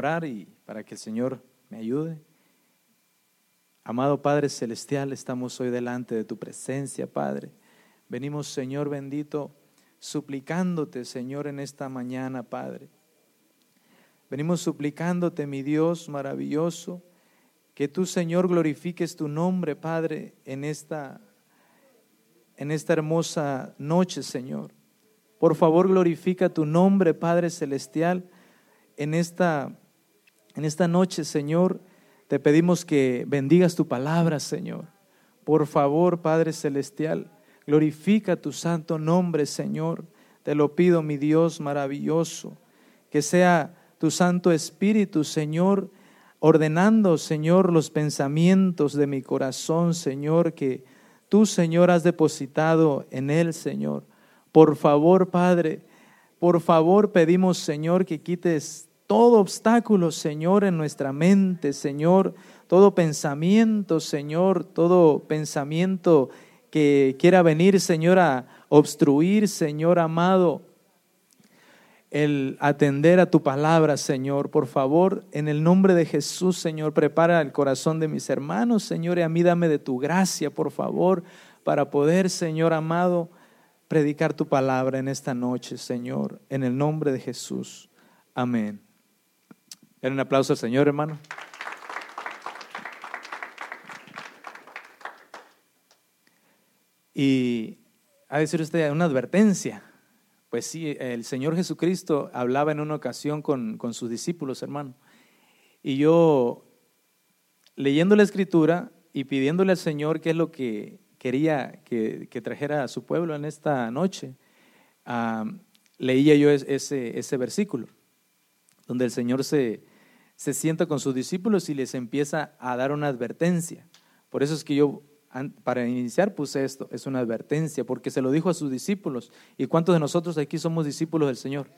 orar y para que el Señor me ayude. Amado Padre Celestial, estamos hoy delante de tu presencia, Padre. Venimos, Señor bendito, suplicándote, Señor, en esta mañana, Padre. Venimos suplicándote, mi Dios maravilloso, que tú, Señor, glorifiques tu nombre, Padre, en esta, en esta hermosa noche, Señor. Por favor, glorifica tu nombre, Padre Celestial, en esta, en esta noche, Señor. Te pedimos que bendigas tu palabra, Señor. Por favor, Padre Celestial, glorifica tu santo nombre, Señor. Te lo pido, mi Dios maravilloso, que sea tu Santo Espíritu, Señor, ordenando, Señor, los pensamientos de mi corazón, Señor, que tú, Señor, has depositado en él, Señor. Por favor, Padre, por favor pedimos, Señor, que quites todo obstáculo, Señor, en nuestra mente, Señor, todo pensamiento, Señor, todo pensamiento que quiera venir, Señor, a obstruir, Señor amado, el atender a tu palabra, Señor. Por favor, en el nombre de Jesús, Señor, prepara el corazón de mis hermanos, Señor, y a mí dame de tu gracia, por favor, para poder, Señor amado, predicar tu palabra en esta noche, Señor, en el nombre de Jesús. Amén. Den un aplauso al Señor, hermano. Y a decir usted una advertencia. Pues sí, el Señor Jesucristo hablaba en una ocasión con, sus discípulos, hermano. Y yo, leyendo la escritura y pidiéndole al Señor qué es lo que quería que, trajera a su pueblo en esta noche, ah, leía yo ese, ese versículo, donde el Señor se, se sienta con sus discípulos y les empieza a dar una advertencia. Por eso es que yo para iniciar puse esto, es una advertencia, porque se lo dijo a sus discípulos. ¿Y cuántos de nosotros aquí somos discípulos del Señor?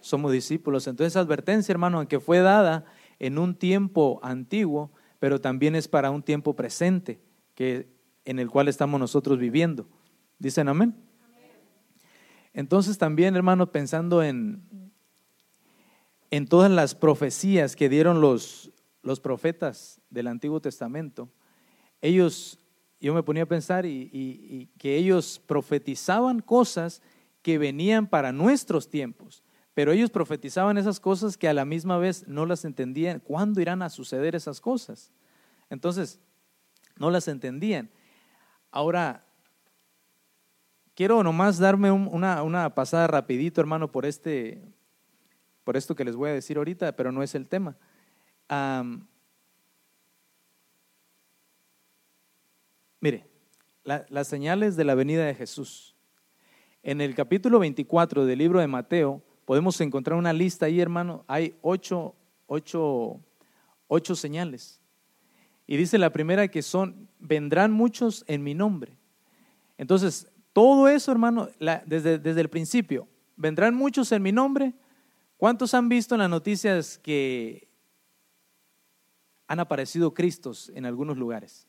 Somos discípulos. Entonces esa advertencia, hermano, aunque fue dada en un tiempo antiguo, pero también es para un tiempo presente, que, en el cual estamos nosotros viviendo. ¿Dicen amén? Entonces también, hermano, pensando en, en todas las profecías que dieron los, los profetas del Antiguo Testamento, ellos yo me ponía a pensar y, que ellos profetizaban cosas que venían para nuestros tiempos, pero ellos profetizaban esas cosas que a la misma vez no las entendían. ¿Cuándo irán a suceder esas cosas? Entonces, no las entendían. Ahora, quiero nomás darme una, una, pasada rapidito, hermano, por, este, por esto que les voy a decir ahorita, pero no es el tema. Mire, las señales de la venida de Jesús. En el capítulo 24 del libro de Mateo podemos encontrar una lista ahí, hermano. Hay ocho, ocho, ocho señales. Y dice la primera que son, vendrán muchos en mi nombre. Entonces, todo eso, hermano, desde, desde el principio, vendrán muchos en mi nombre. ¿Cuántos han visto en las noticias que han aparecido Cristos en algunos lugares?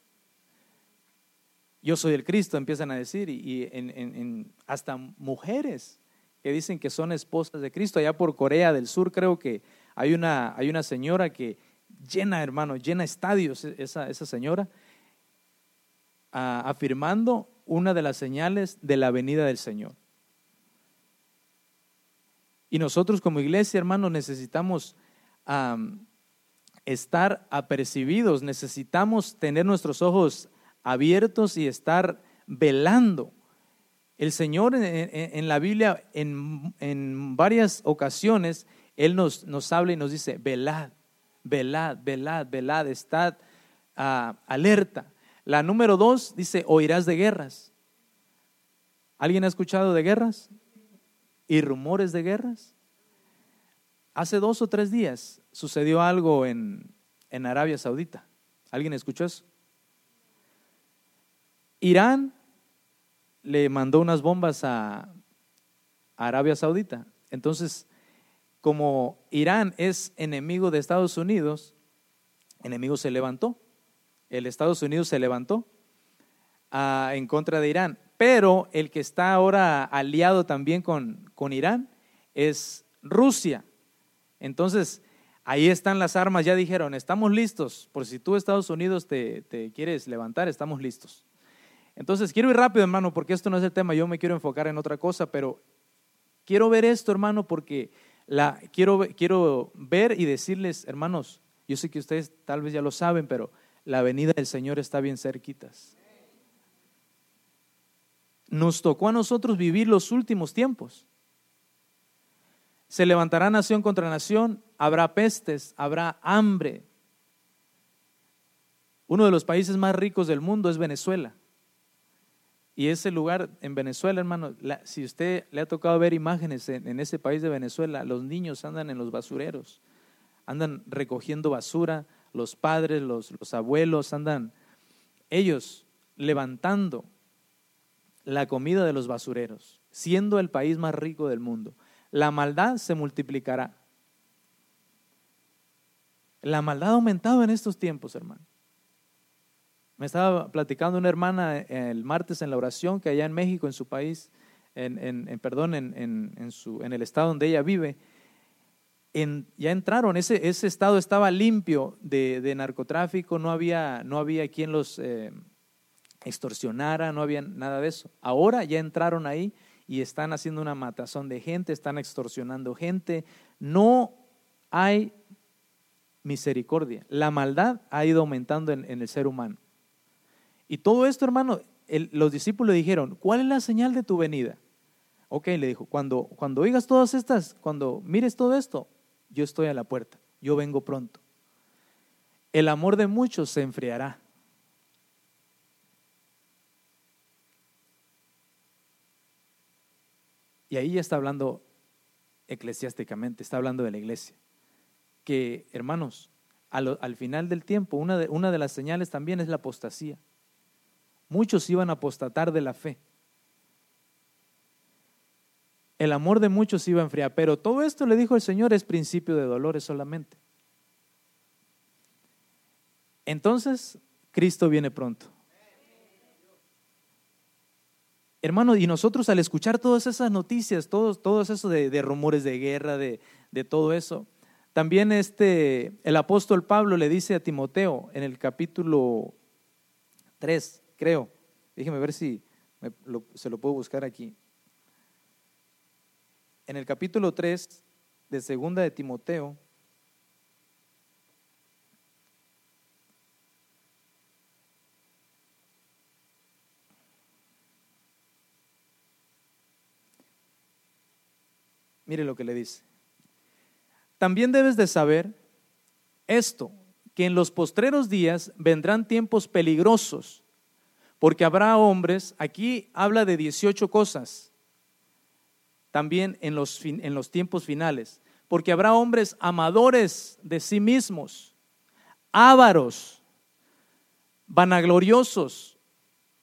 yo soy el Cristo, empiezan a decir, y, hasta mujeres que dicen que son esposas de Cristo. Allá por Corea del Sur creo que hay una, hay una señora que llena, hermano, llena estadios e, esa, esa señora, afirmando una de las señales de la venida del Señor. Y nosotros como iglesia, hermano, necesitamos estar apercibidos, necesitamos tener nuestros ojos abiertos y estar velando. El Señor en, la Biblia, en, varias ocasiones, Él nos, nos, habla y nos dice, velad, velad, velad, velad, estad ah, alerta. La número dos dice, oirás de guerras. ¿Alguien ha escuchado de guerras? ¿Y rumores de guerras? Hace dos o tres días sucedió algo en, en Arabia Saudita. ¿Alguien escuchó eso? Irán le mandó unas bombas a Arabia Saudita. Entonces, como Irán es enemigo de Estados Unidos, enemigo se levantó. El Estados Unidos se levantó ah, en contra de Irán. Pero el que está ahora aliado también con, con Irán es Rusia. Entonces, Ahí están las armas, ya dijeron, estamos listos. Por si tú Estados Unidos te, te quieres levantar, estamos listos. Entonces, quiero ir rápido, hermano, porque esto no es el tema, yo me quiero enfocar en otra cosa, pero quiero ver esto, hermano, porque la, quiero, quiero ver y decirles, hermanos, yo sé que ustedes tal vez ya lo saben, pero la venida del Señor está bien cerquitas. Nos tocó a nosotros vivir los últimos tiempos. Se levantará nación contra nación, habrá pestes, habrá hambre. Uno de los países más ricos del mundo es Venezuela. Y ese lugar en Venezuela, hermano, si usted le ha tocado ver imágenes en, ese país de Venezuela, los niños andan en los basureros, andan recogiendo basura, los padres, los, los abuelos, andan ellos levantando la comida de los basureros, siendo el país más rico del mundo. La maldad se multiplicará. La maldad ha aumentado en estos tiempos, hermano. Me estaba platicando una hermana el martes en la oración que allá en México, en su país, en, perdón, en, su, en el estado donde ella vive, ya entraron, ese, ese estado estaba limpio de, narcotráfico, no había, no había quien los eh, extorsionara, no había nada de eso. Ahora ya entraron ahí y están haciendo una matazón de gente, están extorsionando gente. No hay misericordia. La maldad ha ido aumentando en el ser humano. Y todo esto, hermano, los discípulos dijeron, ¿cuál es la señal de tu venida? Ok, le dijo, cuando, cuando oigas todas estas, cuando mires todo esto, yo estoy a la puerta, yo vengo pronto. El amor de muchos se enfriará. Y ahí ya está hablando eclesiásticamente, está hablando de la iglesia. Que, hermanos, al, al final del tiempo, una de, una de las señales también es la apostasía muchos iban a apostatar de la fe. El amor de muchos iba a enfriar, pero todo esto le dijo el Señor es principio de dolores solamente. Entonces, Cristo viene pronto. Hermano, y nosotros al escuchar todas esas noticias, todos, todo eso de, rumores de guerra, de, de, todo eso, también este, el apóstol Pablo le dice a Timoteo en el capítulo 3, creo. Déjeme ver si se lo puedo buscar aquí. En el capítulo 3 de Segunda de Timoteo, Mire lo que le dice. También debes de saber esto, que en los postreros días vendrán tiempos peligrosos porque habrá hombres, aquí habla de 18 cosas, también en los, en los tiempos finales, porque habrá hombres amadores de sí mismos, ávaros, vanagloriosos,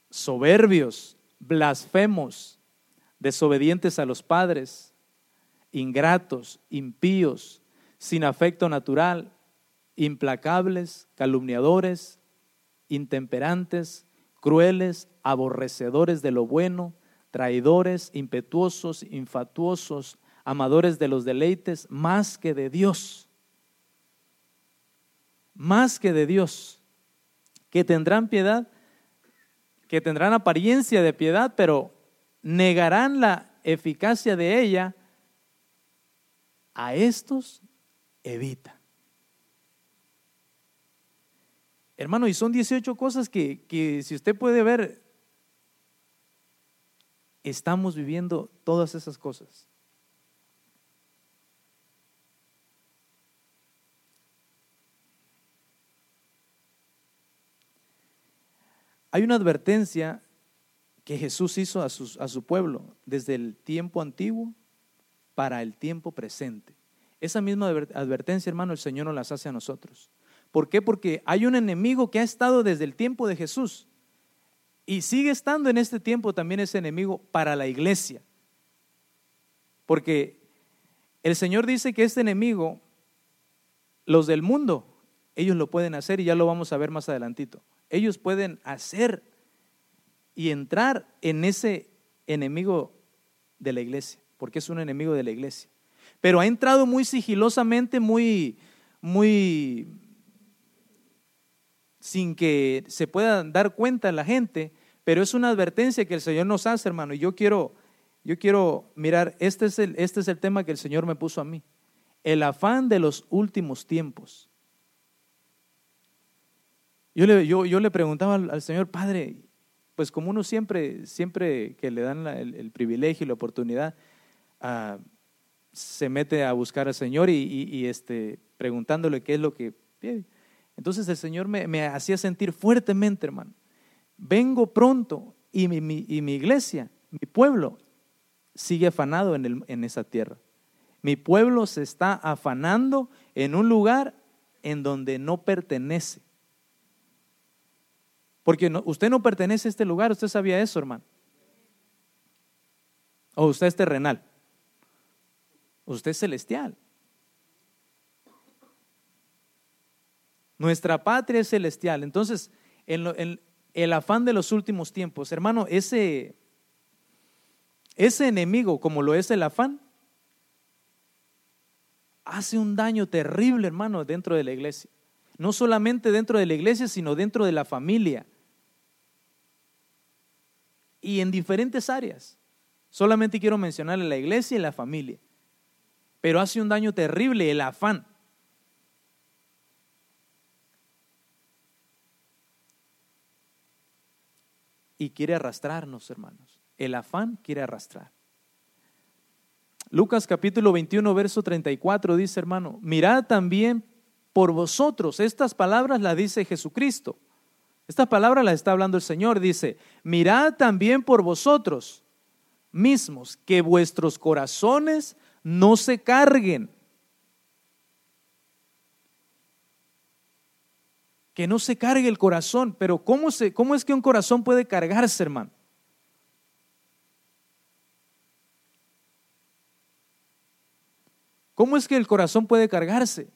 soberbios, blasfemos, desobedientes a los padres, ingratos, impíos, sin afecto natural, implacables, calumniadores, intemperantes, crueles, aborrecedores de lo bueno, traidores, impetuosos, infatuosos, amadores de los deleites, más que de Dios. Más que de Dios. Que tendrán piedad, que tendrán apariencia de piedad, pero negarán la eficacia de ella. A estos evita. Hermano, y son 18 cosas que, que si usted puede ver, estamos viviendo todas esas cosas. Hay una advertencia que Jesús hizo a, a, su pueblo desde el tiempo antiguo para el tiempo presente. Esa misma advertencia, hermano, el Señor nos las hace a nosotros. ¿Por qué? Porque hay un enemigo que ha estado desde el tiempo de Jesús y sigue estando en este tiempo también ese enemigo para la iglesia. Porque el Señor dice que este enemigo, los del mundo, ellos lo pueden hacer y ya lo vamos a ver más adelantito. Ellos pueden hacer y entrar en ese enemigo de la iglesia, porque es un enemigo de la iglesia. Pero ha entrado muy sigilosamente, muy, muy sin que se pueda dar cuenta la gente, pero es una advertencia que el Señor nos hace, hermano. Y yo quiero, yo quiero mirar, este es, el, este es el tema que el Señor me puso a mí. El afán de los últimos tiempos. Yo le, yo, yo le preguntaba al, Señor, Padre, pues como uno siempre, siempre que le dan el, privilegio y la oportunidad, se mete a buscar al Señor y, este, preguntándole qué es lo que pide. Entonces el Señor me, hacía sentir fuertemente, hermano. Vengo pronto y mi, iglesia, mi pueblo, sigue afanado en, en esa tierra. Mi pueblo se está afanando en un lugar en donde no pertenece. Porque usted no pertenece a este lugar, usted sabía eso, hermano. O usted es terrenal. Usted es celestial. Nuestra patria es celestial. Entonces, en, el afán de los últimos tiempos, hermano, ese, ese enemigo, como lo es el afán, hace un daño terrible, hermano, dentro de la iglesia. No solamente dentro de la iglesia, sino dentro de la familia. Y en diferentes áreas. Solamente quiero mencionar la iglesia y la familia. Pero hace un daño terrible el afán. y quiere arrastrarnos, hermanos. El afán quiere arrastrar. Lucas capítulo 21, verso 34 dice, hermano, mirad también por vosotros. Estas palabras las dice Jesucristo. Estas palabras las está hablando el Señor. Dice, mirad también por vosotros mismos, que vuestros corazones no se carguen que no se cargue el corazón. Pero ¿cómo, se, ¿cómo es que un corazón puede cargarse, hermano? ¿Cómo es que el corazón puede cargarse?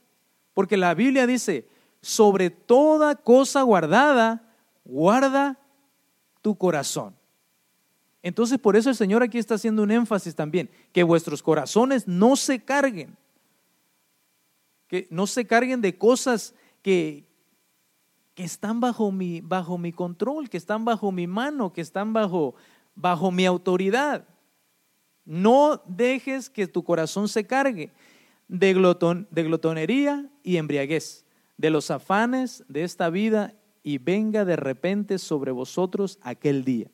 Porque la Biblia dice, sobre toda cosa guardada, guarda tu corazón. Entonces por eso el Señor aquí está haciendo un énfasis también, que vuestros corazones no se carguen, que no se carguen de cosas que, que están bajo mi, bajo mi control, que están bajo mi mano, que están bajo, bajo mi autoridad. No dejes que tu corazón se cargue de, glotón, de glotonería y embriaguez, de los afanes de esta vida y venga de repente sobre vosotros aquel día.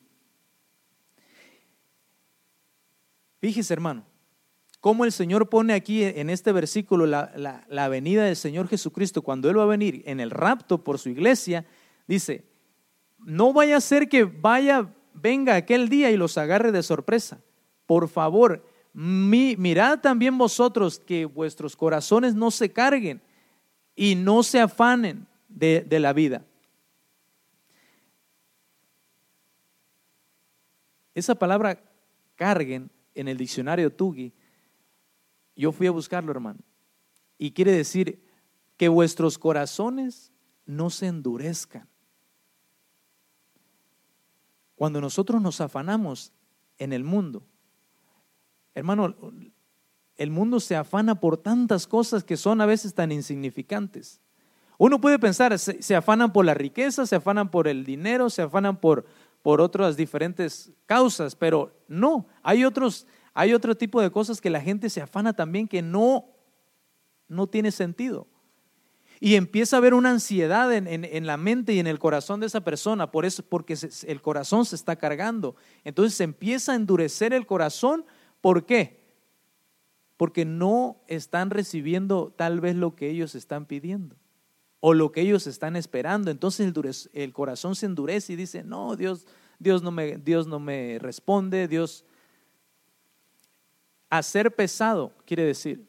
Fíjese, hermano, cómo el Señor pone aquí en este versículo la, venida del Señor Jesucristo, cuando Él va a venir en el rapto por su iglesia, dice, no vaya a ser que vaya, venga aquel día y los agarre de sorpresa. Por favor, mirad también vosotros que vuestros corazones no se carguen y no se afanen de, de la vida. Esa palabra carguen en el diccionario Tugi yo fui a buscarlo, hermano. Y quiere decir que vuestros corazones no se endurezcan. Cuando nosotros nos afanamos en el mundo, hermano, el mundo se afana por tantas cosas que son a veces tan insignificantes. Uno puede pensar, se, afanan por la riqueza, se afanan por el dinero, se afanan por, por otras diferentes causas, pero no, hay otros hay otro tipo de cosas que la gente se afana también que no, no tiene sentido. Y empieza a haber una ansiedad en, la mente y en el corazón de esa persona, por eso, porque el corazón se está cargando. Entonces se empieza a endurecer el corazón. ¿Por qué? Porque no están recibiendo tal vez lo que ellos están pidiendo o lo que ellos están esperando. Entonces el, corazón se endurece y dice, no, Dios, Dios, no me, Dios no me responde, Dios Hacer pesado quiere decir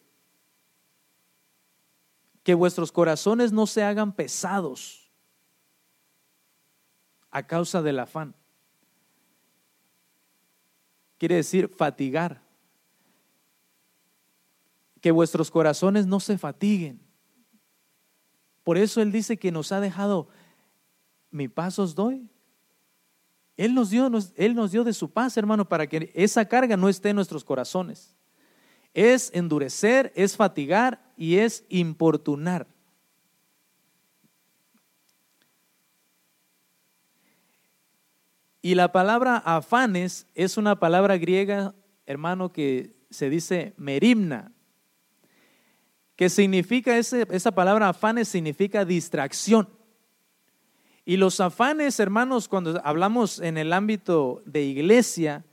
que vuestros corazones no se hagan pesados a causa del afán. Quiere decir fatigar. Que vuestros corazones no se fatiguen. Por eso Él dice que nos ha dejado, mi paz os doy. Él nos, dio, Él nos dio de su paz, hermano, para que esa carga no esté en nuestros corazones. es endurecer, es fatigar y es importunar. Y la palabra afanes es una palabra griega, hermano, que se dice merimna, que significa, esa palabra afanes significa distracción. Y los afanes, hermanos, cuando hablamos en el ámbito de iglesia,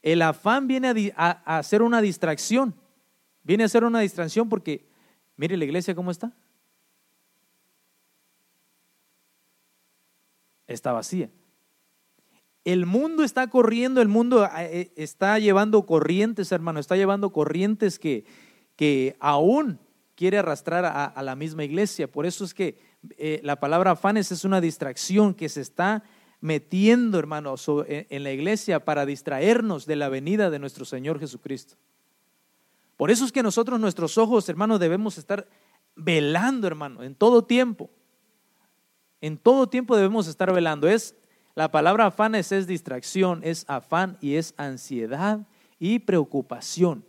el afán viene a, a, ser una distracción. Viene a ser una distracción porque, mire la iglesia cómo está. Está vacía. El mundo está corriendo, el mundo eh, eh, está llevando corrientes, hermano, está llevando corrientes que, que aún quiere arrastrar a, la misma iglesia. Por eso es que eh, la palabra afanes es una distracción que se está metiendo, hermano, en la iglesia para distraernos de la venida de nuestro Señor Jesucristo. Por eso es que nosotros, nuestros ojos, hermano, debemos estar velando, hermano, en todo tiempo. En todo tiempo debemos estar velando. Es la palabra afanes es distracción, es afán y es ansiedad y preocupación.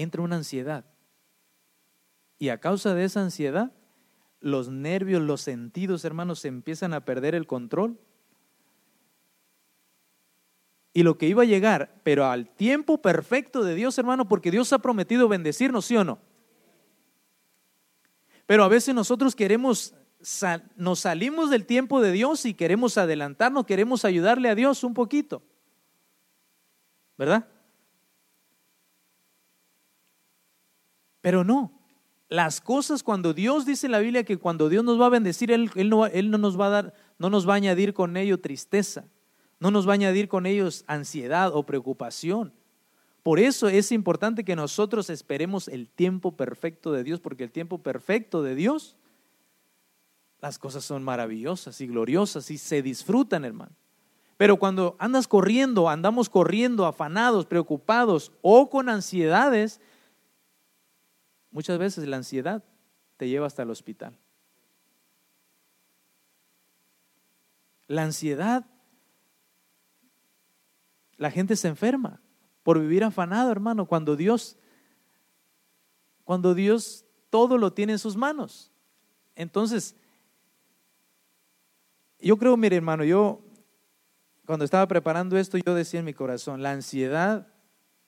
Entra una ansiedad. Y a causa de esa ansiedad, los nervios, los sentidos, hermanos, se empiezan a perder el control. Y lo que iba a llegar, pero al tiempo perfecto de Dios, hermano, porque Dios ha prometido bendecirnos, ¿sí o no? Pero a veces nosotros queremos, nos salimos del tiempo de Dios y queremos adelantarnos, queremos ayudarle a Dios un poquito. ¿Verdad? Pero no. Las cosas cuando Dios dice en la Biblia que cuando Dios nos va a bendecir, Él, no, él no nos va a dar, no nos va a añadir con ello tristeza, no nos va a añadir con ellos ansiedad o preocupación. Por eso es importante que nosotros esperemos el tiempo perfecto de Dios, porque el tiempo perfecto de Dios, las cosas son maravillosas y gloriosas y se disfrutan, hermano. Pero cuando andas corriendo, andamos corriendo, afanados, preocupados o con ansiedades, muchas veces la ansiedad te lleva hasta el hospital. La ansiedad, la gente se enferma por vivir afanado, hermano, cuando Dios, cuando Dios todo lo tiene en sus manos. Entonces, yo creo, mire hermano, yo cuando estaba preparando esto, yo decía en mi corazón, la ansiedad,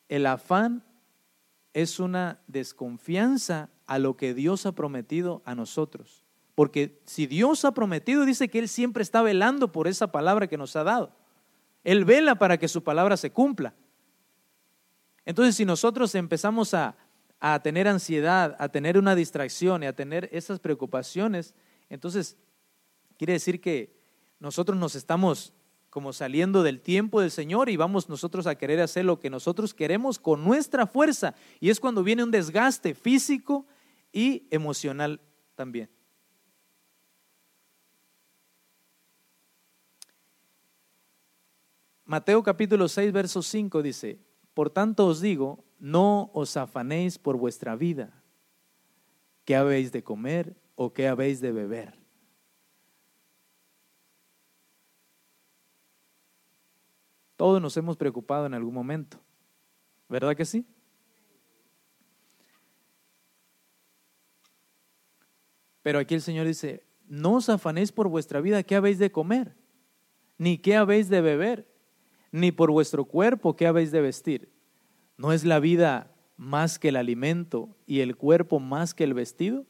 el afán es una desconfianza a lo que Dios ha prometido a nosotros. Porque si Dios ha prometido, dice que Él siempre está velando por esa palabra que nos ha dado. Él vela para que su palabra se cumpla. Entonces, si nosotros empezamos a, tener ansiedad, a tener una distracción y a tener esas preocupaciones, entonces quiere decir que nosotros nos estamos como saliendo del tiempo del Señor y vamos nosotros a querer hacer lo que nosotros queremos con nuestra fuerza. Y es cuando viene un desgaste físico y emocional también. Mateo capítulo 6, verso 5 dice, por tanto os digo, no os afanéis por vuestra vida, qué habéis de comer o qué habéis de beber. Todos nos hemos preocupado en algún momento, ¿verdad que sí? Pero aquí el Señor dice, no os afanéis por vuestra vida, ¿qué habéis de comer? Ni qué habéis de beber ni por vuestro cuerpo qué habéis de vestir. ¿No es la vida más que el alimento y el cuerpo más que el vestido?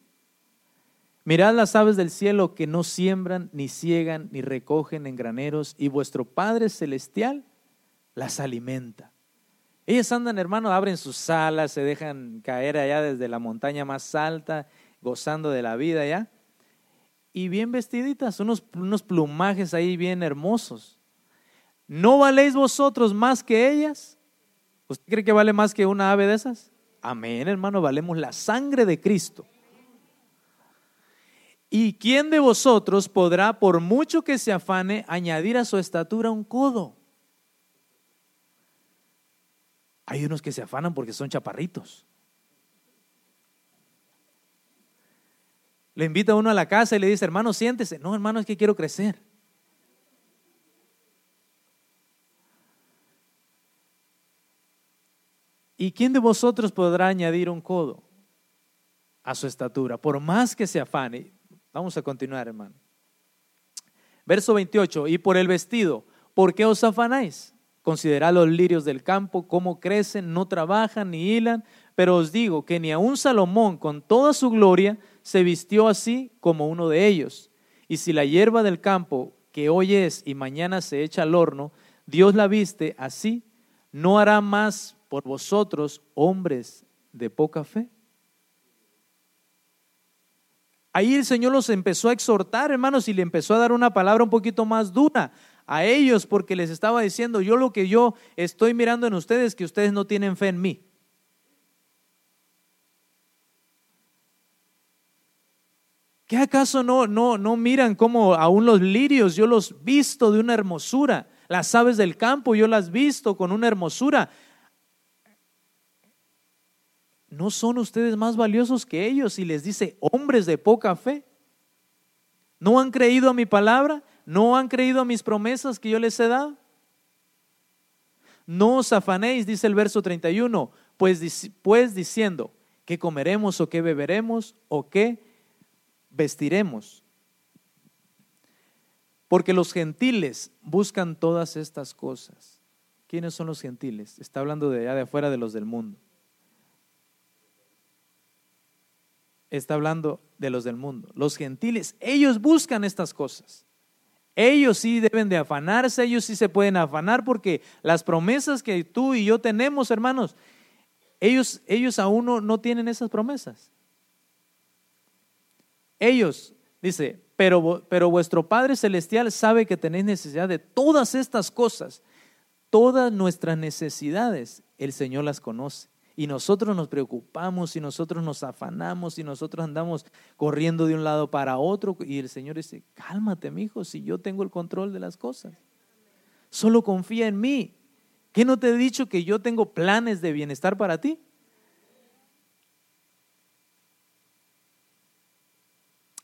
Mirad las aves del cielo que no siembran, ni ciegan, ni recogen en graneros, y vuestro Padre Celestial las alimenta. Ellas andan, hermano, abren sus alas, se dejan caer allá desde la montaña más alta, gozando de la vida ya. Y bien vestiditas, unos, unos plumajes ahí bien hermosos. ¿No valéis vosotros más que ellas? ¿Usted cree que vale más que una ave de esas? Amén, hermano, valemos la sangre de Cristo. ¿Y quién de vosotros podrá, por mucho que se afane, añadir a su estatura un codo? Hay unos que se afanan porque son chaparritos. Le invita a uno a la casa y le dice, hermano, siéntese. No, hermano, es que quiero crecer. ¿Y quién de vosotros podrá añadir un codo a su estatura? Por más que se afane. Vamos a continuar, hermano. Verso 28, y por el vestido, ¿por qué os afanáis? Considerad los lirios del campo, cómo crecen, no trabajan ni hilan, pero os digo que ni aun Salomón con toda su gloria se vistió así como uno de ellos. Y si la hierba del campo, que hoy es y mañana se echa al horno, Dios la viste así, ¿no hará más por vosotros, hombres de poca fe? Ahí el Señor los empezó a exhortar, hermanos, y le empezó a dar una palabra un poquito más dura a ellos porque les estaba diciendo, yo lo que yo estoy mirando en ustedes, que ustedes no tienen fe en mí. ¿Qué acaso no, no, no miran como aún los lirios yo los visto de una hermosura? Las aves del campo yo las visto con una hermosura. ¿No son ustedes más valiosos que ellos? Y les dice, hombres de poca fe. ¿No han creído a mi palabra? ¿No han creído a mis promesas que yo les he dado? No os afanéis, dice el verso 31, pues, pues diciendo, ¿qué comeremos o qué beberemos o qué vestiremos? Porque los gentiles buscan todas estas cosas. ¿Quiénes son los gentiles? Está hablando de allá de afuera de los del mundo. Está hablando de los del mundo. Los gentiles, ellos buscan estas cosas. Ellos sí deben de afanarse, ellos sí se pueden afanar porque las promesas que tú y yo tenemos, hermanos, ellos, ellos aún no, no tienen esas promesas. Ellos, dice, pero, pero vuestro Padre Celestial sabe que tenéis necesidad de todas estas cosas. Todas nuestras necesidades, el Señor las conoce. Y nosotros nos preocupamos y nosotros nos afanamos y nosotros andamos corriendo de un lado para otro. Y el Señor dice, cálmate, mi hijo, si yo tengo el control de las cosas. Solo confía en mí. ¿Qué no te he dicho que yo tengo planes de bienestar para ti?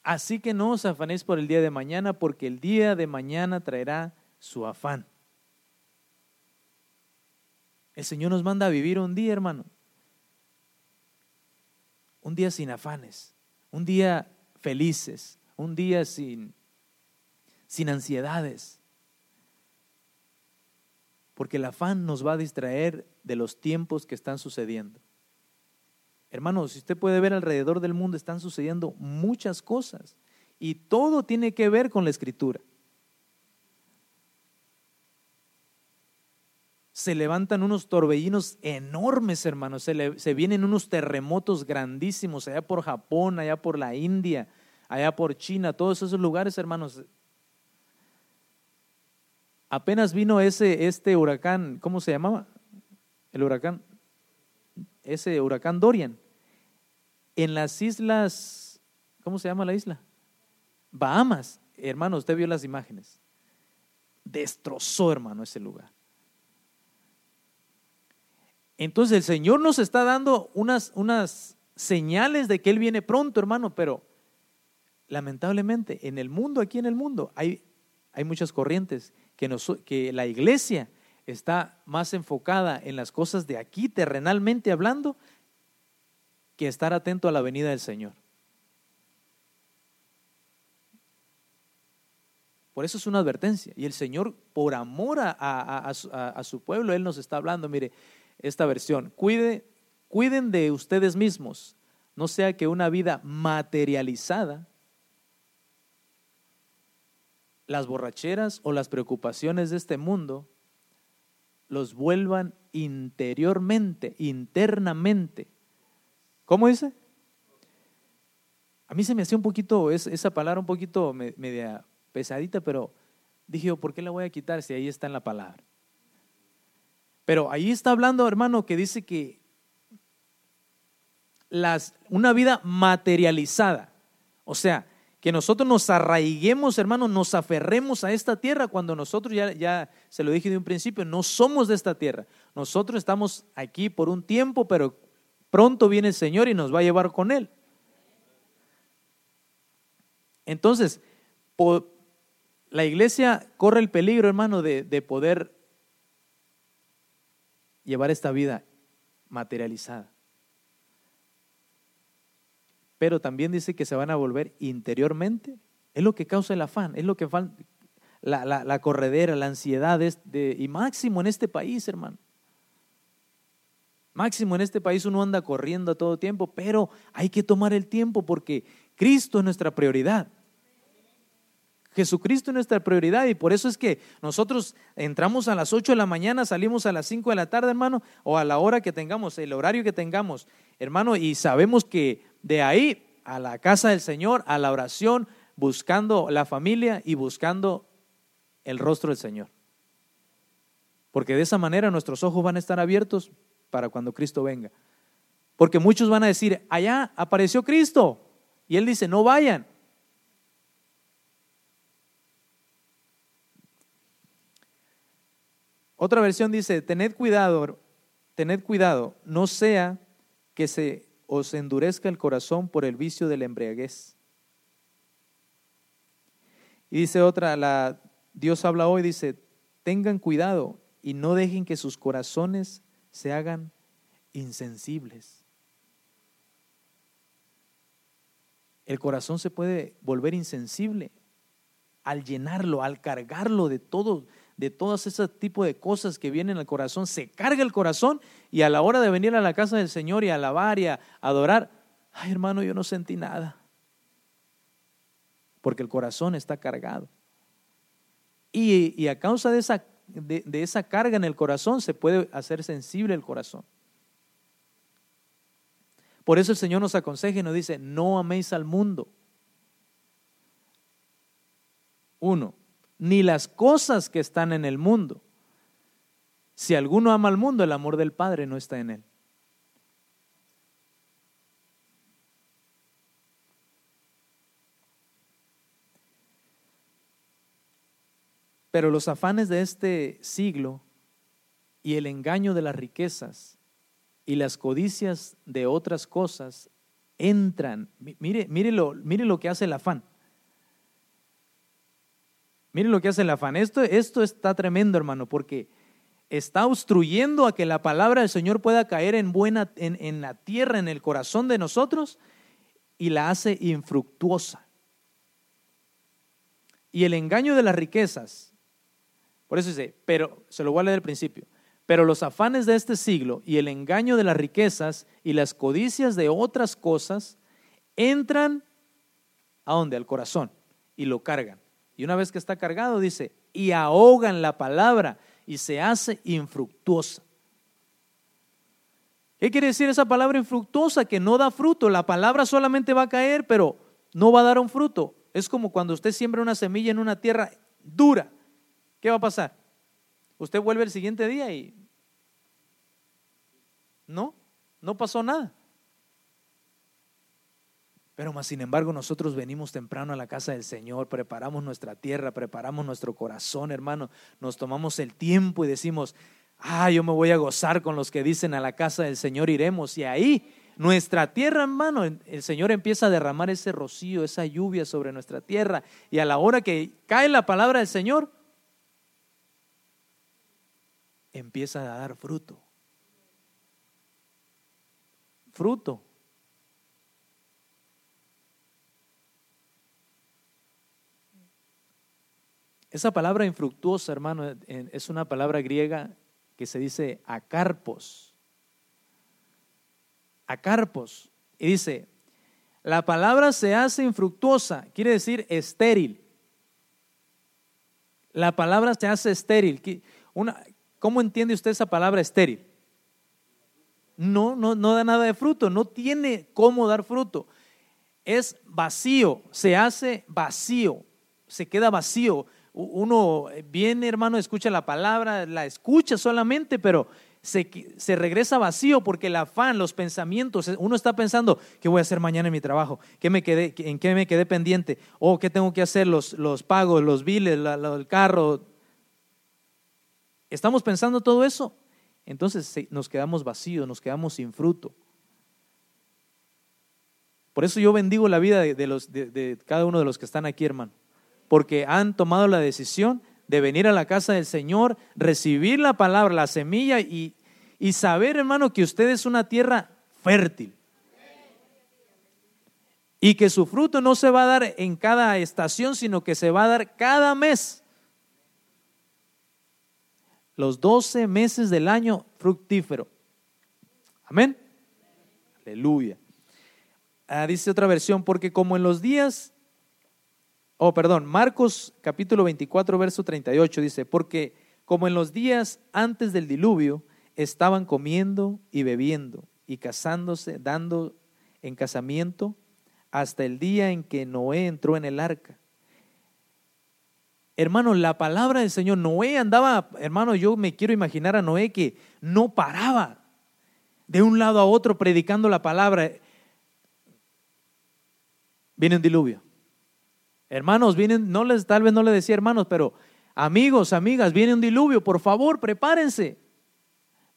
Así que no os afanéis por el día de mañana, porque el día de mañana traerá su afán. El Señor nos manda a vivir un día, hermano un día sin afanes, un día felices, un día sin, sin ansiedades. Porque el afán nos va a distraer de los tiempos que están sucediendo. Hermanos, si usted puede ver alrededor del mundo, están sucediendo muchas cosas y todo tiene que ver con la escritura. Se levantan unos torbellinos enormes, hermanos, se, vienen unos terremotos grandísimos allá por Japón, allá por la India, allá por China, todos esos lugares, hermanos. Apenas vino ese, este huracán, ¿cómo se llamaba? El huracán, ese huracán Dorian. En las islas, ¿cómo se llama la isla? Bahamas. Hermano, usted vio las imágenes. Destrozó, hermano, ese lugar. Entonces el Señor nos está dando unas, unas señales de que Él viene pronto, hermano, pero lamentablemente en el mundo, aquí en el mundo, hay, hay muchas corrientes que, nos, que la iglesia está más enfocada en las cosas de aquí, terrenalmente hablando, que estar atento a la venida del Señor. Por eso es una advertencia. Y el Señor, por amor a, a, su pueblo, Él nos está hablando, mire, esta versión. Cuide, cuiden de ustedes mismos, no sea que una vida materializada, las borracheras o las preocupaciones de este mundo, los vuelvan interiormente, internamente. ¿Cómo dice? A mí se me hacía un poquito, esa palabra un poquito media pesadita, pero dije, ¿por qué la voy a quitar si ahí está en la palabra? Pero ahí está hablando, hermano, que dice que las, una vida materializada, o sea, que nosotros nos arraiguemos, hermano, nos aferremos a esta tierra cuando nosotros ya, ya se lo dije de un principio, no somos de esta tierra. Nosotros estamos aquí por un tiempo, pero pronto viene el Señor y nos va a llevar con Él. Entonces, la iglesia corre el peligro, hermano, de, de poder llevar esta vida materializada. Pero también dice que se van a volver interiormente. Es lo que causa el afán, es lo que la, la, corredera, la ansiedad de, y máximo en este país, hermano. Máximo en este país uno anda corriendo a todo tiempo, pero hay que tomar el tiempo porque Cristo es nuestra prioridad. Jesucristo es nuestra prioridad y por eso es que nosotros entramos a las 8 de la mañana, salimos a las 5 de la tarde, hermano, o a la hora que tengamos, el horario que tengamos, hermano, y sabemos que de ahí a la casa del Señor, a la oración, buscando la familia y buscando el rostro del Señor. Porque de esa manera nuestros ojos van a estar abiertos para cuando Cristo venga. Porque muchos van a decir, allá apareció Cristo. Y Él dice, no vayan. Otra versión dice, tened cuidado, tened cuidado, no sea que se os endurezca el corazón por el vicio de la embriaguez. Y dice otra, la, Dios habla hoy, dice, tengan cuidado y no dejen que sus corazones se hagan insensibles. El corazón se puede volver insensible al llenarlo, al cargarlo de todo, de todas ese tipo de cosas que vienen al corazón. Se carga el corazón y a la hora de venir a la casa del Señor y alabar y a adorar, ay hermano, yo no sentí nada. Porque el corazón está cargado. Y, a causa de esa de, esa carga en el corazón se puede hacer sensible el corazón. Por eso el Señor nos aconseja y nos dice, no améis al mundo. Uno, ni las cosas que están en el mundo. Si alguno ama al mundo, el amor del Padre no está en él. Pero los afanes de este siglo y el engaño de las riquezas y las codicias de otras cosas entran. Mire, mire, lo, mire lo que hace el afán. Mire lo que hace el afán. Esto, esto está tremendo, hermano, porque está obstruyendo a que la palabra del Señor pueda caer en, buena, en, en la tierra, en el corazón de nosotros, y la hace infructuosa. Y el engaño de las riquezas por eso dice, pero, se lo voy a leer al principio, pero los afanes de este siglo y el engaño de las riquezas y las codicias de otras cosas entran a dónde? Al corazón y lo cargan. Y una vez que está cargado, dice, y ahogan la palabra y se hace infructuosa. ¿Qué quiere decir esa palabra infructuosa? Que no da fruto. La palabra solamente va a caer, pero no va a dar un fruto. Es como cuando usted siembra una semilla en una tierra dura. ¿Qué va a pasar? Usted vuelve el siguiente día y no, no pasó nada. Pero más sin embargo nosotros venimos temprano a la casa del Señor, preparamos nuestra tierra, preparamos nuestro corazón, hermano, nos tomamos el tiempo y decimos, ah, yo me voy a gozar con los que dicen a la casa del Señor iremos. Y ahí nuestra tierra, hermano, el Señor empieza a derramar ese rocío, esa lluvia sobre nuestra tierra. Y a la hora que cae la palabra del Señor, empieza a dar fruto. Fruto. Esa palabra infructuosa, hermano, es una palabra griega que se dice acarpos. Acarpos. Y dice, la palabra se hace infructuosa, quiere decir estéril. La palabra se hace estéril. Una, ¿Cómo entiende usted esa palabra estéril? No, no, no da nada de fruto, no tiene cómo dar fruto. Es vacío, se hace vacío, se queda vacío. Uno viene, hermano, escucha la palabra, la escucha solamente, pero se, se, regresa vacío porque el afán, los pensamientos, uno está pensando, ¿qué voy a hacer mañana en mi trabajo? ¿Qué me quedé, ¿En qué me quedé pendiente? ¿O qué tengo que hacer? Los, los pagos, los biles, el carro, estamos pensando todo eso, entonces nos quedamos vacíos, nos quedamos sin fruto. Por eso yo bendigo la vida de, los, de, cada uno de los que están aquí, hermano, porque han tomado la decisión de venir a la casa del Señor, recibir la palabra, la semilla y, y saber, hermano, que usted es una tierra fértil. Y que su fruto no se va a dar en cada estación, sino que se va a dar cada mes. Los 12 meses del año fructífero. Amén. Aleluya. Ah, dice otra versión, porque como en los días, oh, perdón, Marcos capítulo 24, verso 38 dice, porque como en los días antes del diluvio, estaban comiendo y bebiendo y casándose, dando en casamiento hasta el día en que Noé entró en el arca. Hermano, la palabra del Señor, Noé andaba, hermano, yo me quiero imaginar a Noé que no paraba de un lado a otro predicando la palabra. Viene un diluvio. Hermanos, vienen, no les, tal vez no le decía hermanos, pero amigos, amigas, viene un diluvio, por favor, prepárense.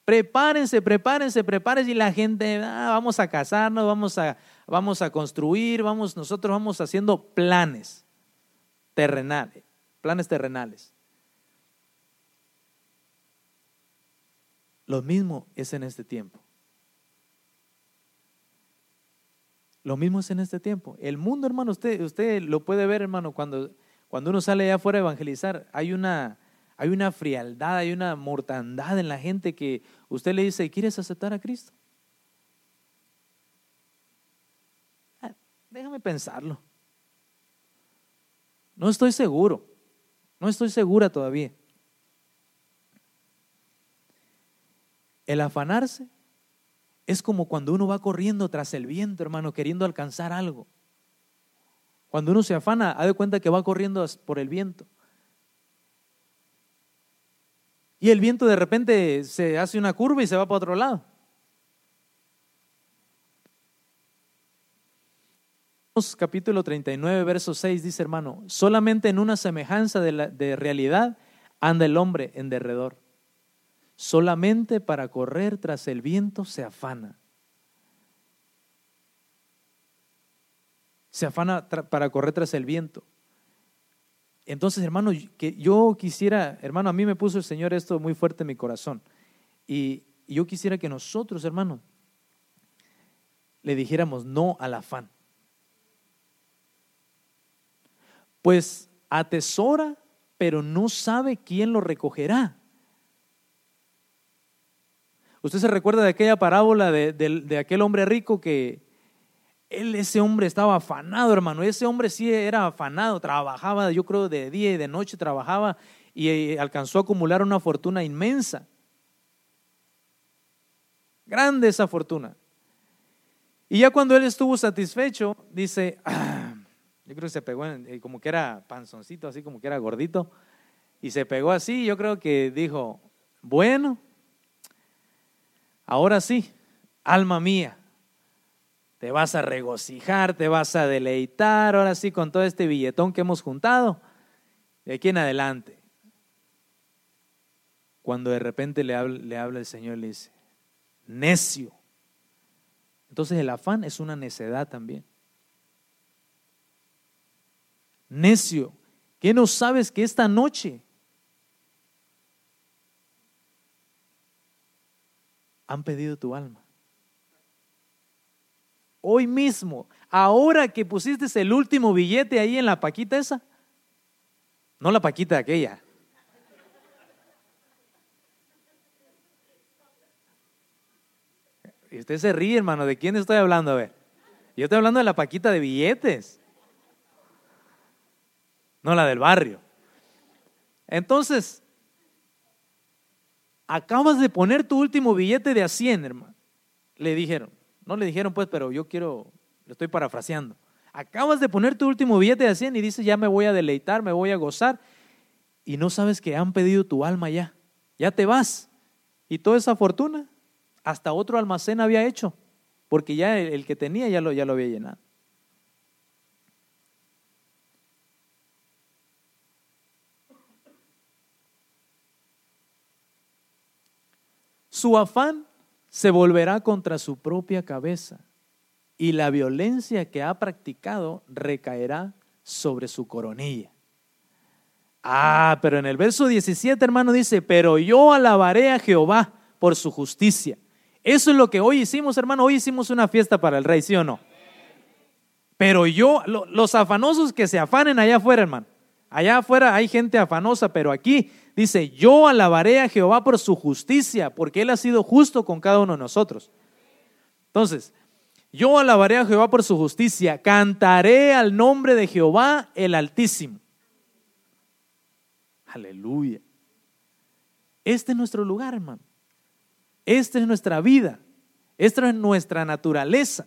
Prepárense, prepárense, prepárense y la gente, ah, vamos a casarnos, vamos a, vamos a construir, vamos, nosotros vamos haciendo planes terrenales, planes terrenales. Lo mismo es en este tiempo. Lo mismo es en este tiempo. El mundo, hermano, usted, usted lo puede ver, hermano, cuando, cuando uno sale allá afuera a evangelizar, hay una, hay una frialdad, hay una mortandad en la gente que usted le dice, ¿quieres aceptar a Cristo? Ah, déjame pensarlo. No estoy seguro. No estoy segura todavía. El afanarse es como cuando uno va corriendo tras el viento, hermano, queriendo alcanzar algo. Cuando uno se afana, ha de cuenta que va corriendo por el viento. Y el viento de repente se hace una curva y se va para otro lado. Capítulo 39, verso 6 dice, hermano, solamente en una semejanza de, de realidad anda el hombre en derredor. Solamente para correr tras el viento se afana. Se afana para correr tras el viento. Entonces, hermano, que yo quisiera, hermano, a mí me puso el Señor esto muy fuerte en mi corazón. Y yo quisiera que nosotros, hermano, le dijéramos no al afán. Pues atesora, pero no sabe quién lo recogerá. Usted se recuerda de aquella parábola de, de aquel hombre rico que, él, ese hombre estaba afanado, hermano. Ese hombre sí era afanado, trabajaba, yo creo, de día y de noche trabajaba y eh, alcanzó a acumular una fortuna inmensa. Grande esa fortuna. Y ya cuando él estuvo satisfecho, dice, ah", yo creo que se pegó, eh, como que era panzoncito, así como que era gordito, y se pegó así, yo creo que dijo, bueno, ahora sí, alma mía, te vas a regocijar, te vas a deleitar, ahora sí, con todo este billetón que hemos juntado, de aquí en adelante. Cuando de repente le habla, le habla el Señor le dice, necio. Entonces el afán es una necedad también. Necio, ¿qué no sabes que esta noche han pedido tu alma? hoy mismo, ahora que pusiste el último billete ahí en la paquita esa, no la paquita aquella. Y usted se ríe, hermano, ¿de quién estoy hablando? A ver, yo estoy hablando de la paquita de billetes, no la del barrio. Entonces, acabas de poner tu último billete de a 100, hermano. Le dijeron, no le dijeron pues, pero yo quiero, lo estoy parafraseando. Acabas de poner tu último billete de 100 y dices, ya me voy a deleitar, me voy a gozar. Y no sabes que han pedido tu alma ya. Ya te vas. Y toda esa fortuna, hasta otro almacén había hecho, porque ya el, que tenía ya lo, ya lo había llenado. Su afán se volverá contra su propia cabeza y la violencia que ha practicado recaerá sobre su coronilla. Ah, pero en el verso 17, hermano, dice, pero yo alabaré a Jehová por su justicia. Eso es lo que hoy hicimos, hermano. Hoy hicimos una fiesta para el rey, ¿sí o no? Pero yo, los afanosos que se afanen allá afuera, hermano. Allá afuera hay gente afanosa, pero aquí dice, yo alabaré a Jehová por su justicia, porque Él ha sido justo con cada uno de nosotros. Entonces, yo alabaré a Jehová por su justicia, cantaré al nombre de Jehová el Altísimo. Aleluya. Este es nuestro lugar, hermano. Esta es nuestra vida. Esta es nuestra naturaleza.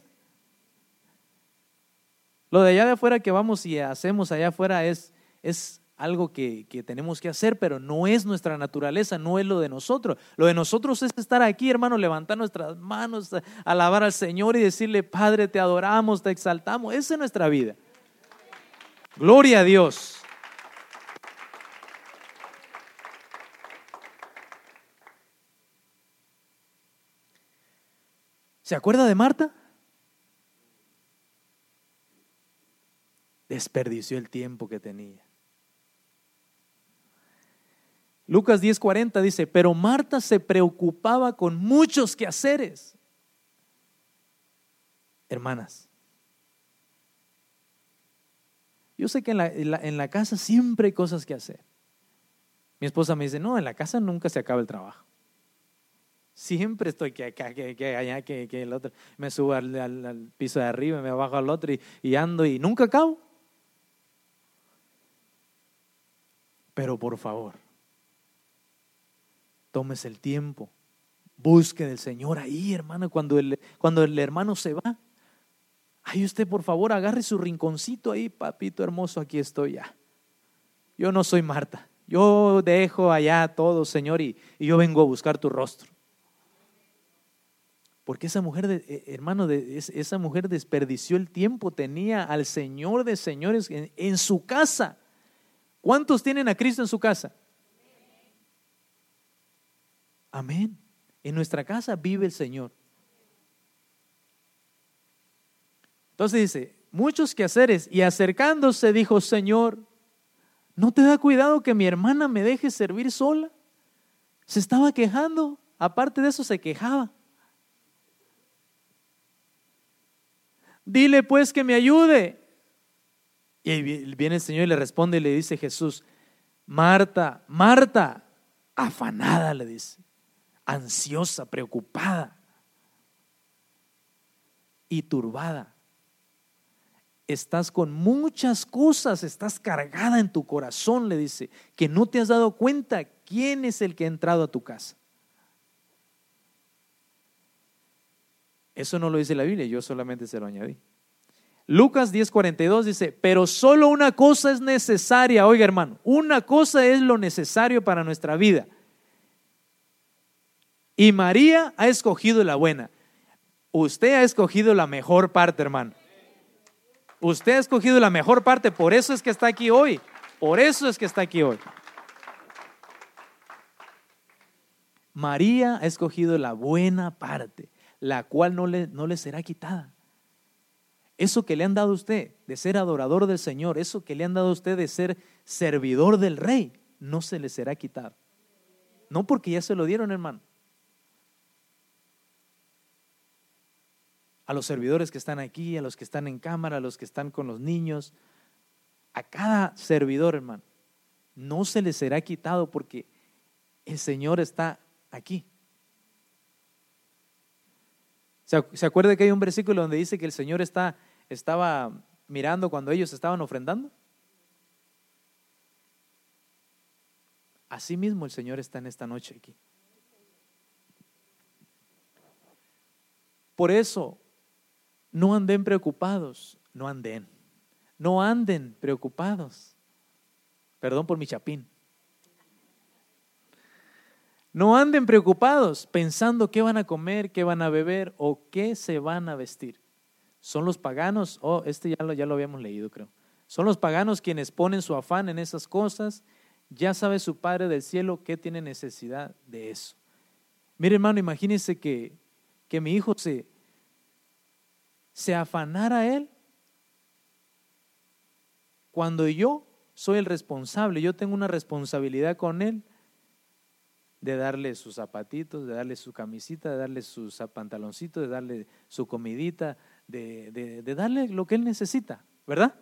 Lo de allá de afuera que vamos y hacemos allá afuera es, es algo que, que, tenemos que hacer, pero no es nuestra naturaleza, no es lo de nosotros. Lo de nosotros es estar aquí, hermano, levantar nuestras manos, alabar al Señor y decirle, Padre, te adoramos, te exaltamos. Esa es nuestra vida. Gloria a Dios. ¿Se acuerda de Marta? Desperdició el tiempo que tenía. Lucas 10:40 dice, pero Marta se preocupaba con muchos quehaceres. Hermanas, yo sé que en la, en la, casa siempre hay cosas que hacer. Mi esposa me dice, no, en la casa nunca se acaba el trabajo. Siempre estoy que que, que, allá, que, que el otro. Me subo al, piso de arriba, me bajo al otro y, ando y nunca acabo. Pero por favor, tomes el tiempo, busque del Señor ahí, hermano, cuando el, cuando el hermano se va. Ahí usted, por favor, agarre su rinconcito ahí, papito hermoso, aquí estoy ya. Yo no soy Marta. Yo dejo allá todo, Señor, y yo vengo a buscar tu rostro. Porque esa mujer, eh, hermano, esa mujer desperdició el tiempo, tenía al Señor de señores en, su casa. ¿Cuántos tienen a Cristo en su casa? Amén. En nuestra casa vive el Señor. Entonces dice, muchos quehaceres, y acercándose dijo, Señor, ¿no te da cuidado que mi hermana me deje servir sola? Se estaba quejando, aparte de eso se quejaba. Dile pues que me ayude. Y viene el Señor y le responde y le dice Jesús, Marta, Marta, afanada le dice, ansiosa, preocupada y turbada. Estás con muchas cosas, estás cargada en tu corazón, le dice, que no te has dado cuenta quién es el que ha entrado a tu casa. Eso no lo dice la Biblia, yo solamente se lo añadí. Lucas 10:42 dice, pero solo una cosa es necesaria, oiga hermano, una cosa es lo necesario para nuestra vida. Y María ha escogido la buena. Usted ha escogido la mejor parte, hermano. Usted ha escogido la mejor parte, por eso es que está aquí hoy. Por eso es que está aquí hoy. María ha escogido la buena parte la cual no le, no le será quitada. Eso que le han dado a usted de ser adorador del Señor, eso que le han dado a usted de ser servidor del Rey, no se le será quitado. No porque ya se lo dieron, hermano. A los servidores que están aquí, a los que están en cámara, a los que están con los niños, a cada servidor, hermano, no se le será quitado porque el Señor está aquí. ¿Se acuerda que hay un versículo donde dice que el Señor está, estaba mirando cuando ellos estaban ofrendando? Así mismo el Señor está en esta noche aquí. Por eso, no anden preocupados, no anden, no anden preocupados. Perdón por mi chapín. No anden preocupados pensando qué van a comer, qué van a beber o qué se van a vestir. Son los paganos, oh, este ya lo, ya lo habíamos leído, creo. Son los paganos quienes ponen su afán en esas cosas. Ya sabe su Padre del cielo que tiene necesidad de eso. Mire, hermano, imagínese que, que mi hijo se, se afanara él cuando yo soy el responsable, yo tengo una responsabilidad con él de darle sus zapatitos, de darle su camisita, de darle sus pantaloncitos, de darle su comidita, de darle lo que él necesita, ¿verdad?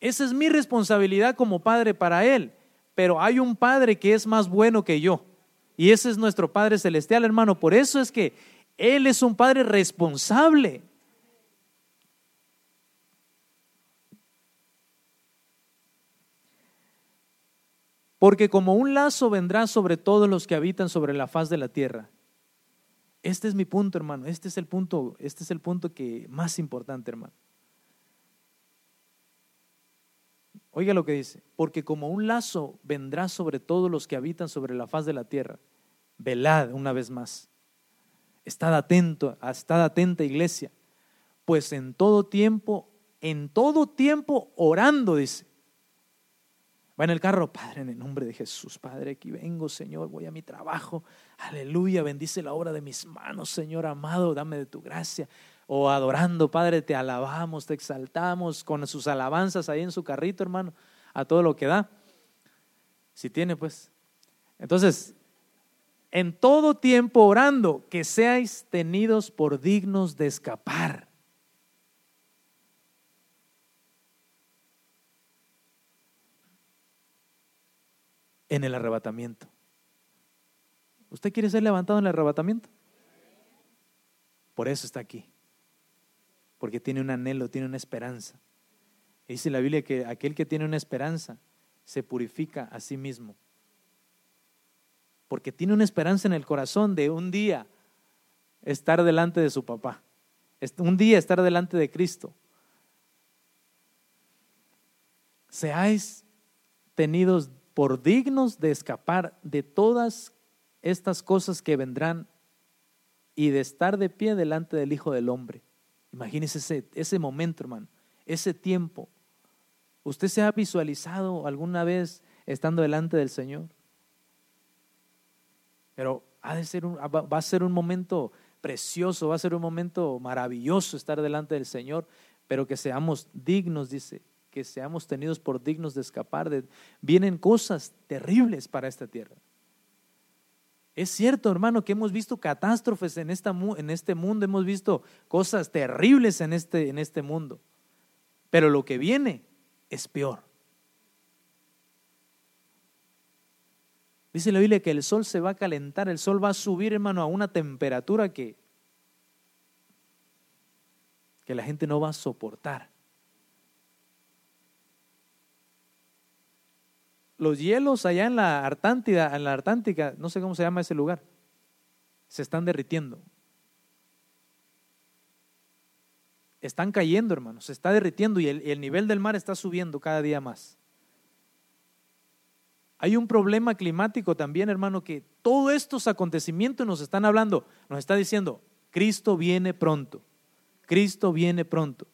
Esa es mi responsabilidad como padre para él. Pero hay un padre que es más bueno que yo. Y ese es nuestro Padre Celestial, hermano. Por eso es que Él es un Padre responsable. Porque como un lazo vendrá sobre todos los que habitan sobre la faz de la tierra. Este es mi punto, hermano. Este es el punto, este es el punto que más importante, hermano. Oiga lo que dice, porque como un lazo vendrá sobre todos los que habitan sobre la faz de la tierra. Velad una vez más. Estad atento, estad atenta iglesia, pues en todo tiempo, en todo tiempo orando, dice. En el carro, Padre, en el nombre de Jesús, Padre, aquí vengo, Señor, voy a mi trabajo. Aleluya, bendice la obra de mis manos, Señor amado, dame de tu gracia o adorando, Padre, te alabamos, te exaltamos con sus alabanzas ahí en su carrito, hermano, a todo lo que da. Si tiene, pues. Entonces, en todo tiempo orando, que seáis tenidos por dignos de escapar. En el arrebatamiento. ¿Usted quiere ser levantado en el arrebatamiento? Por eso está aquí porque tiene un anhelo, tiene una esperanza. Dice la Biblia que aquel que tiene una esperanza se purifica a sí mismo, porque tiene una esperanza en el corazón de un día estar delante de su papá, un día estar delante de Cristo. Seáis tenidos por dignos de escapar de todas estas cosas que vendrán y de estar de pie delante del Hijo del Hombre. Imagínese ese, ese momento, hermano, ese tiempo. ¿Usted se ha visualizado alguna vez estando delante del Señor? Pero ha de ser va a ser un momento precioso, va a ser un momento maravilloso estar delante del Señor, pero que seamos dignos, dice, que seamos tenidos por dignos de escapar. De, vienen cosas terribles para esta tierra. Es cierto, hermano, que hemos visto catástrofes en, esta, en este mundo, hemos visto cosas terribles en este, en este mundo, pero lo que viene es peor. Dice la Biblia que el sol se va a calentar, el sol va a subir, hermano, a una temperatura que, que la gente no va a soportar. Los hielos allá en la Artántida, en la Artántica, no sé cómo se llama ese lugar, se están derritiendo. Están cayendo, hermanos, se está derritiendo y el, el nivel del mar está subiendo cada día más. Hay un problema climático también, hermano, que todos estos acontecimientos nos están hablando, nos está diciendo, Cristo viene pronto, Cristo viene pronto.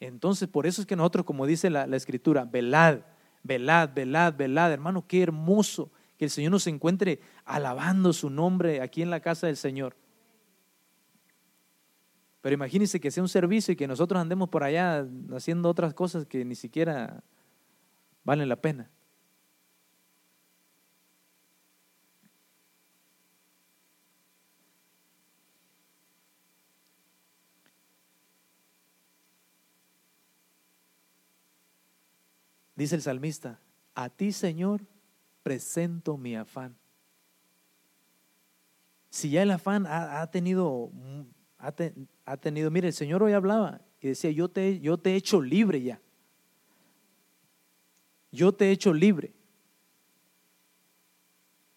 Entonces, por eso es que nosotros, como dice la, la escritura, velad, velad, velad, velad. Hermano, qué hermoso que el Señor nos encuentre alabando su nombre aquí en la casa del Señor. Pero imagínense que sea un servicio y que nosotros andemos por allá haciendo otras cosas que ni siquiera valen la pena. Dice el salmista, a ti Señor presento mi afán. Si ya el afán ha, tenido, ha, tenido, mire, el Señor hoy hablaba y decía, yo te, yo te he hecho libre ya. Yo te he hecho libre.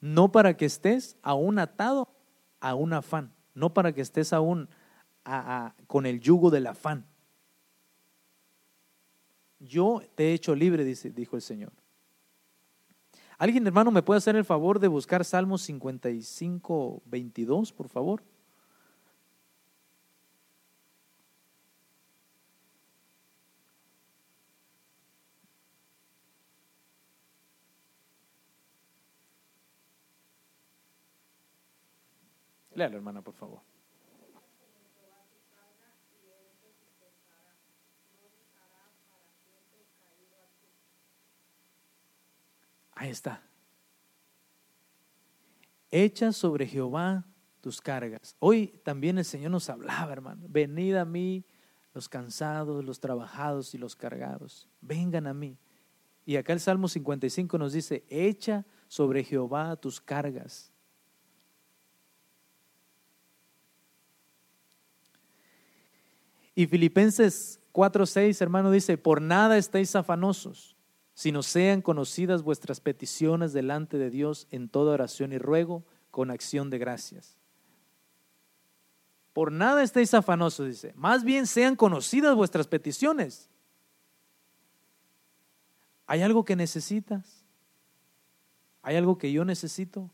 No para que estés aún atado a un afán, no para que estés aún con el yugo del afán yo te he hecho libre, dice, dijo el Señor. ¿Alguien, hermano, me puede hacer el favor de buscar Salmos 55, 22, por favor? Léalo, hermana, por favor. Ahí está. echa sobre Jehová tus cargas. Hoy también el Señor nos hablaba, hermano. Venid a mí los cansados, los trabajados y los cargados. Vengan a mí. Y acá el Salmo 55 nos dice, echa sobre Jehová tus cargas. Y Filipenses 4:6, hermano, dice, por nada estéis afanosos, sino sean conocidas vuestras peticiones delante de Dios en toda oración y ruego con acción de gracias. Por nada estéis afanosos, dice. Más bien sean conocidas vuestras peticiones. ¿Hay algo que necesitas? ¿Hay algo que yo necesito?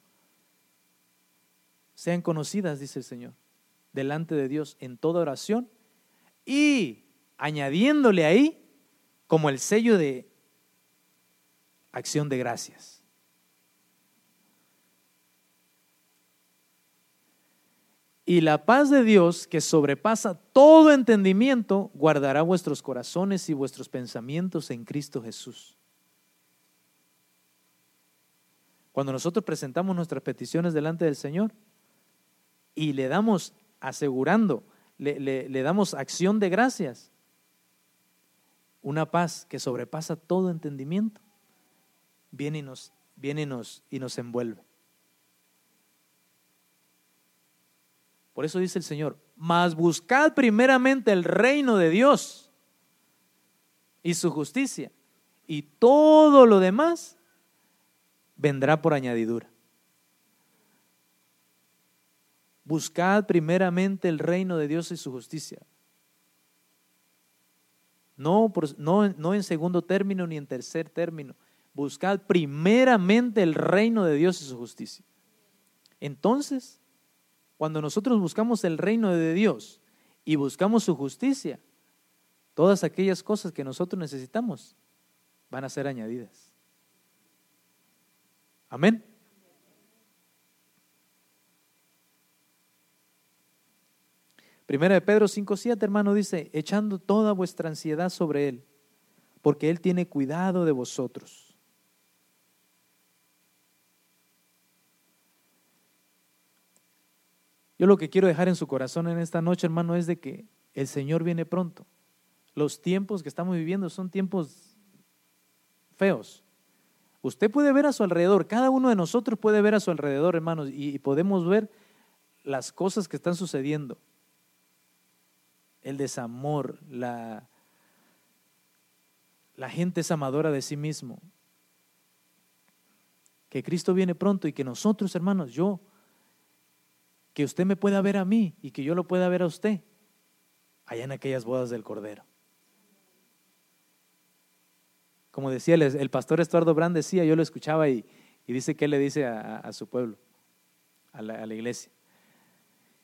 Sean conocidas, dice el Señor, delante de Dios en toda oración y añadiéndole ahí como el sello de acción de gracias. Y la paz de Dios, que sobrepasa todo entendimiento, guardará vuestros corazones y vuestros pensamientos en Cristo Jesús. Cuando nosotros presentamos nuestras peticiones delante del Señor y le damos asegurando, le, damos acción de gracias, una paz que sobrepasa todo entendimiento, viene y nos, viene y nos, y nos envuelve. Por eso dice el Señor, mas buscad primeramente el reino de Dios y su justicia, y todo lo demás vendrá por añadidura. Buscad primeramente el reino de Dios y su justicia. No, no, no en segundo término ni en tercer término. Buscad primeramente el reino de Dios y su justicia. Entonces, cuando nosotros buscamos el reino de Dios y buscamos su justicia, todas aquellas cosas que nosotros necesitamos van a ser añadidas. Amén. Primera de Pedro 5.7, hermano, dice, echando toda vuestra ansiedad sobre Él, porque Él tiene cuidado de vosotros. Yo lo que quiero dejar en su corazón en esta noche, hermano, es de que el Señor viene pronto. Los tiempos que estamos viviendo son tiempos feos. Usted puede ver a su alrededor, cada uno de nosotros puede ver a su alrededor, hermanos, y, podemos ver las cosas que están sucediendo. El desamor, la, la gente es amadora de sí mismo. Que Cristo viene pronto y que nosotros, hermanos, yo, que usted me pueda ver a mí y que yo lo pueda ver a usted allá en aquellas bodas del Cordero. Como decía el, pastor Estuardo Brand, decía, yo lo escuchaba y, dice que él le dice a, su pueblo, a la, a la, iglesia.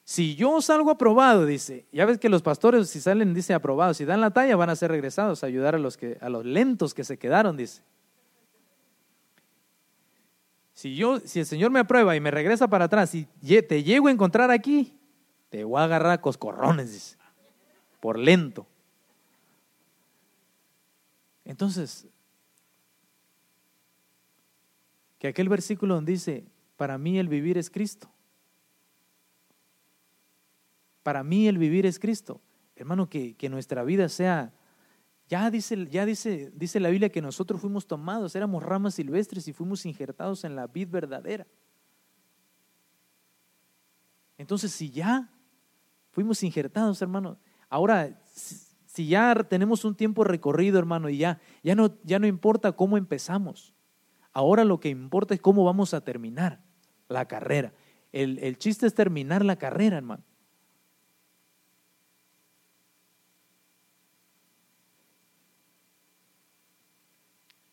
Si yo salgo aprobado, dice, ya ves que los pastores si salen, dice aprobados, si dan la talla van a ser regresados a ayudar a los, que, a los lentos que se quedaron, dice. Si, yo, si el Señor me aprueba y me regresa para atrás y te llego a encontrar aquí, te voy a agarrar a coscorrones, por lento. Entonces, que aquel versículo donde dice, para mí el vivir es Cristo. Para mí el vivir es Cristo. Hermano, que, que nuestra vida sea ya dice, ya dice, dice la Biblia que nosotros fuimos tomados, éramos ramas silvestres y fuimos injertados en la vid verdadera. Entonces, si ya fuimos injertados, hermano, ahora si ya tenemos un tiempo recorrido, hermano, y ya, ya, no, ya no importa cómo empezamos. Ahora lo que importa es cómo vamos a terminar la carrera. El, el chiste es terminar la carrera, hermano.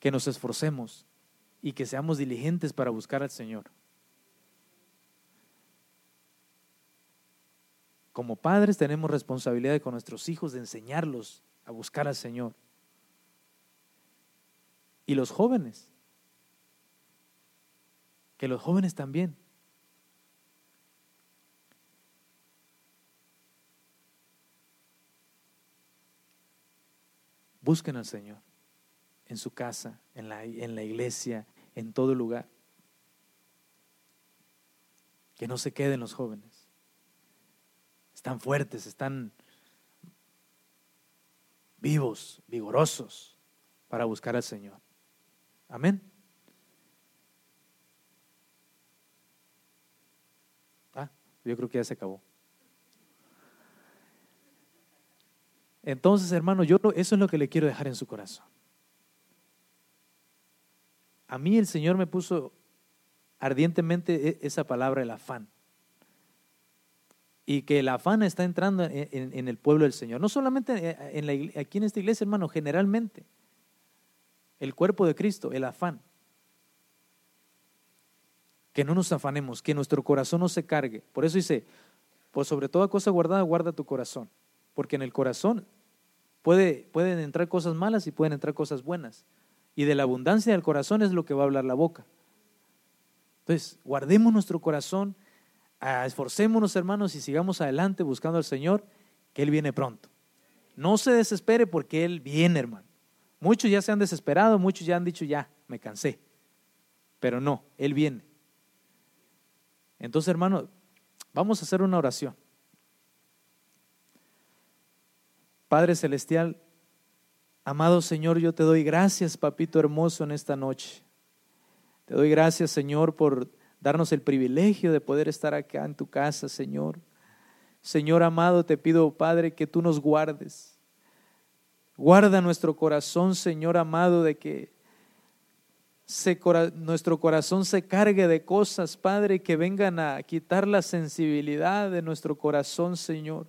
Que nos esforcemos y que seamos diligentes para buscar al Señor. Como padres tenemos responsabilidad con nuestros hijos de enseñarlos a buscar al Señor. Y los jóvenes, que los jóvenes también. Busquen al Señor en su casa, en la, en la iglesia, en todo lugar. Que no se queden los jóvenes. Están fuertes, están vivos, vigorosos para buscar al Señor. Amén. Ah, yo creo que ya se acabó. Entonces, hermano, yo eso es lo que le quiero dejar en su corazón. A mí el Señor me puso ardientemente e, esa palabra, el afán. Y que el afán está entrando en, el pueblo del Señor. No solamente eh, en la, aquí en esta iglesia, hermano, generalmente. El cuerpo de Cristo, el afán. Que no nos afanemos, que nuestro corazón no se cargue. Por eso dice, pues sobre toda cosa guardada, guarda tu corazón. Porque en el corazón puede, pueden entrar cosas malas y pueden entrar cosas buenas. Y de la abundancia del corazón es lo que va a hablar la boca. Entonces, guardemos nuestro corazón, ah, esforcémonos hermanos y sigamos adelante buscando al Señor, que Él viene pronto. No se desespere porque Él viene, hermano. Muchos ya se han desesperado, muchos ya han dicho, ya, me cansé. Pero no, Él viene. Entonces, hermano, vamos a hacer una oración. Padre Celestial, amado Señor, yo te doy gracias, papito hermoso, en esta noche. Te doy gracias, Señor, por darnos el privilegio de poder estar acá en tu casa, Señor. Señor amado, te pido, Padre, que tú nos guardes. Guarda nuestro corazón, Señor amado, de que nuestro corazón se cargue de cosas, Padre, que vengan a quitar la sensibilidad de nuestro corazón, Señor.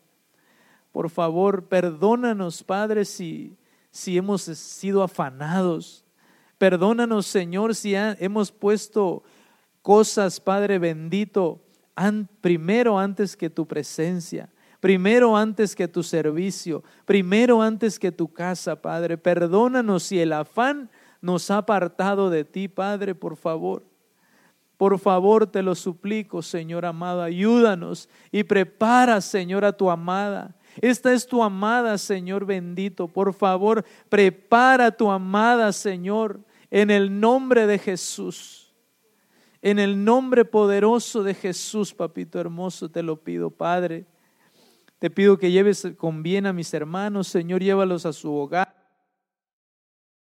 Por favor, perdónanos, Padre, si, si hemos sido afanados Perdónanos, Señor, si hemos puesto cosas, Padre bendito, primero antes que tu presencia, primero antes que tu servicio, primero antes que tu casa, Padre. Perdónanos si el afán nos ha apartado de ti, Padre, por favor. Por favor, te lo suplico, Señor amado, ayúdanos y prepara, Señor, a tu amada. Esta es tu amada, Señor bendito. Por favor, prepara tu amada, Señor. En el nombre de Jesús, en el nombre poderoso de Jesús, papito hermoso, te lo pido, Padre. Te pido que lleves con bien a mis hermanos, Señor, llévalos a su hogar.